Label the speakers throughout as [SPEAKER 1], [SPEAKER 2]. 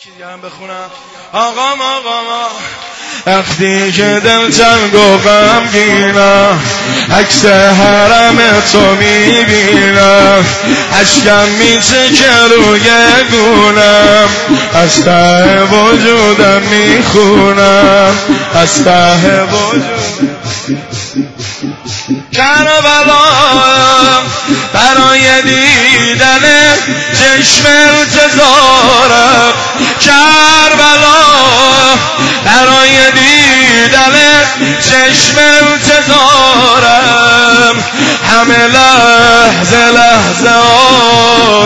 [SPEAKER 1] چیزی هم بخونم. آقا آقا وقتی که دل چند گفتم گیرم عکس حرم تو می‌بینم اشکم میچه که روی گونم از ته وجودم می‌خونم. از ته وجودم. کربلا برای دیدن چشم التزارم کربلا دیدن چشم التزارم همه لحظه لحظه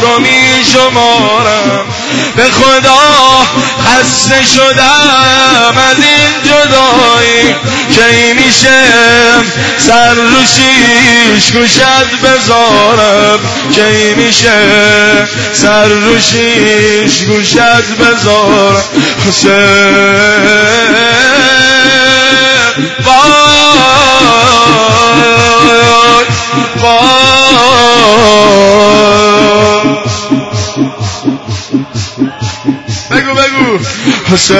[SPEAKER 1] رو می شمارم به خدا خسته شدم از این جدایی که میشه سر رو شیش گوشت بذارم. که میشه سر رو شیش گوشت بذارم. حسین. بگو بگو حسین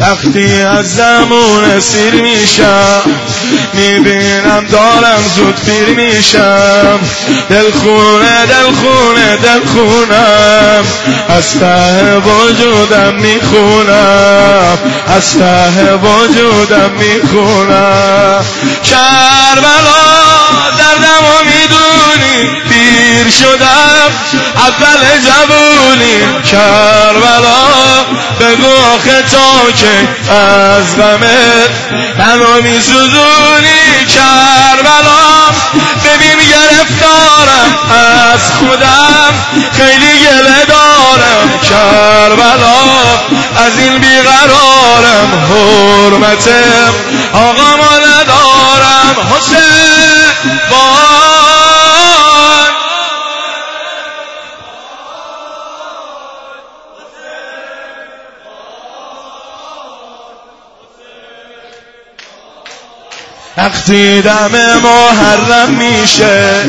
[SPEAKER 1] وقتی از زمون سیر میشم می‌بینم دارم زود پیر میشم. دلخونه دلخونه دلخونم. از ته وجودم می‌خونم. از ته وجودم می‌خونم. کربلا دردم و می‌دونی پیر شدم اول جوونی کربلا. بگو آخه تا که از غمت منو میسوزونی کربلا. ببین گرفتارم از خودم خیلی گله دارم کربلا. از این بیقرارم حرمتم. آقا حسین وقتی دم محرم میشه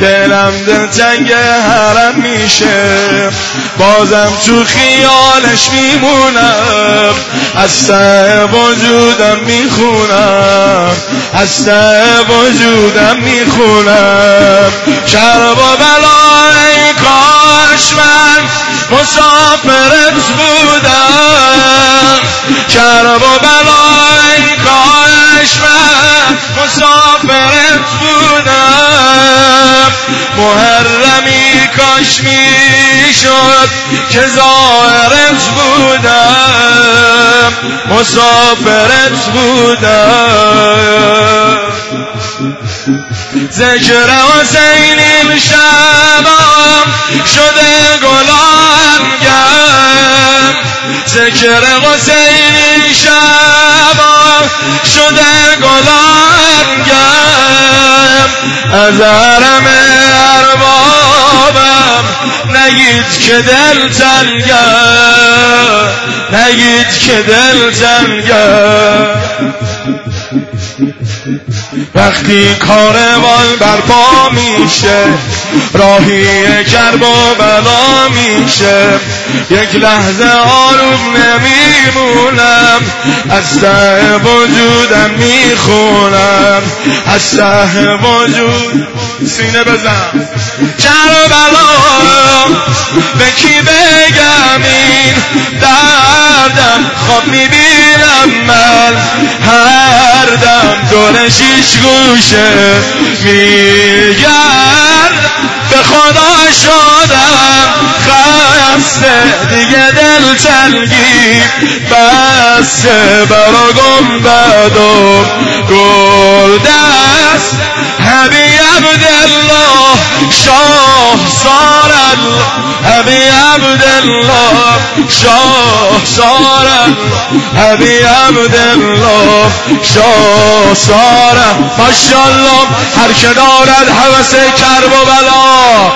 [SPEAKER 1] دلم دل تنگ حرم میشه. بازم تو خیالش میمونم. از ته وجودم می‌خونم. از ته وجودم می‌خونم. شرب و بلای کاش من مسافرت بودم. شرب و بلای کاش من مسافرت بودم. کاش می‌شد که زائرت بودم. مسافرت بودم. زجر حسینیم شبم شده گلان گم. و حسینی شبم شده گلان گم. از حرم نگید که دل تنگم نگید که دل تنگم وقتی کاروان برپا میشه راهی کرب و بلا میشه. یک لحظه آروم نمیمونم از ته وجودم می‌خونم. از ته وجود سینه بزن. کربلا به کی بگم این دردم؟ خواب می‌بینم من هر دم دور شیش گوشه میگرد به خدا شدم. بس دیگه دل چلگی بس برا گنبد و گردست حبی عبدالله شاه سان سارد هبی عبدالله شاه سارد هبی عبدالله شاه سارد ماشاءالله هر که دارد حوث کرب و بلا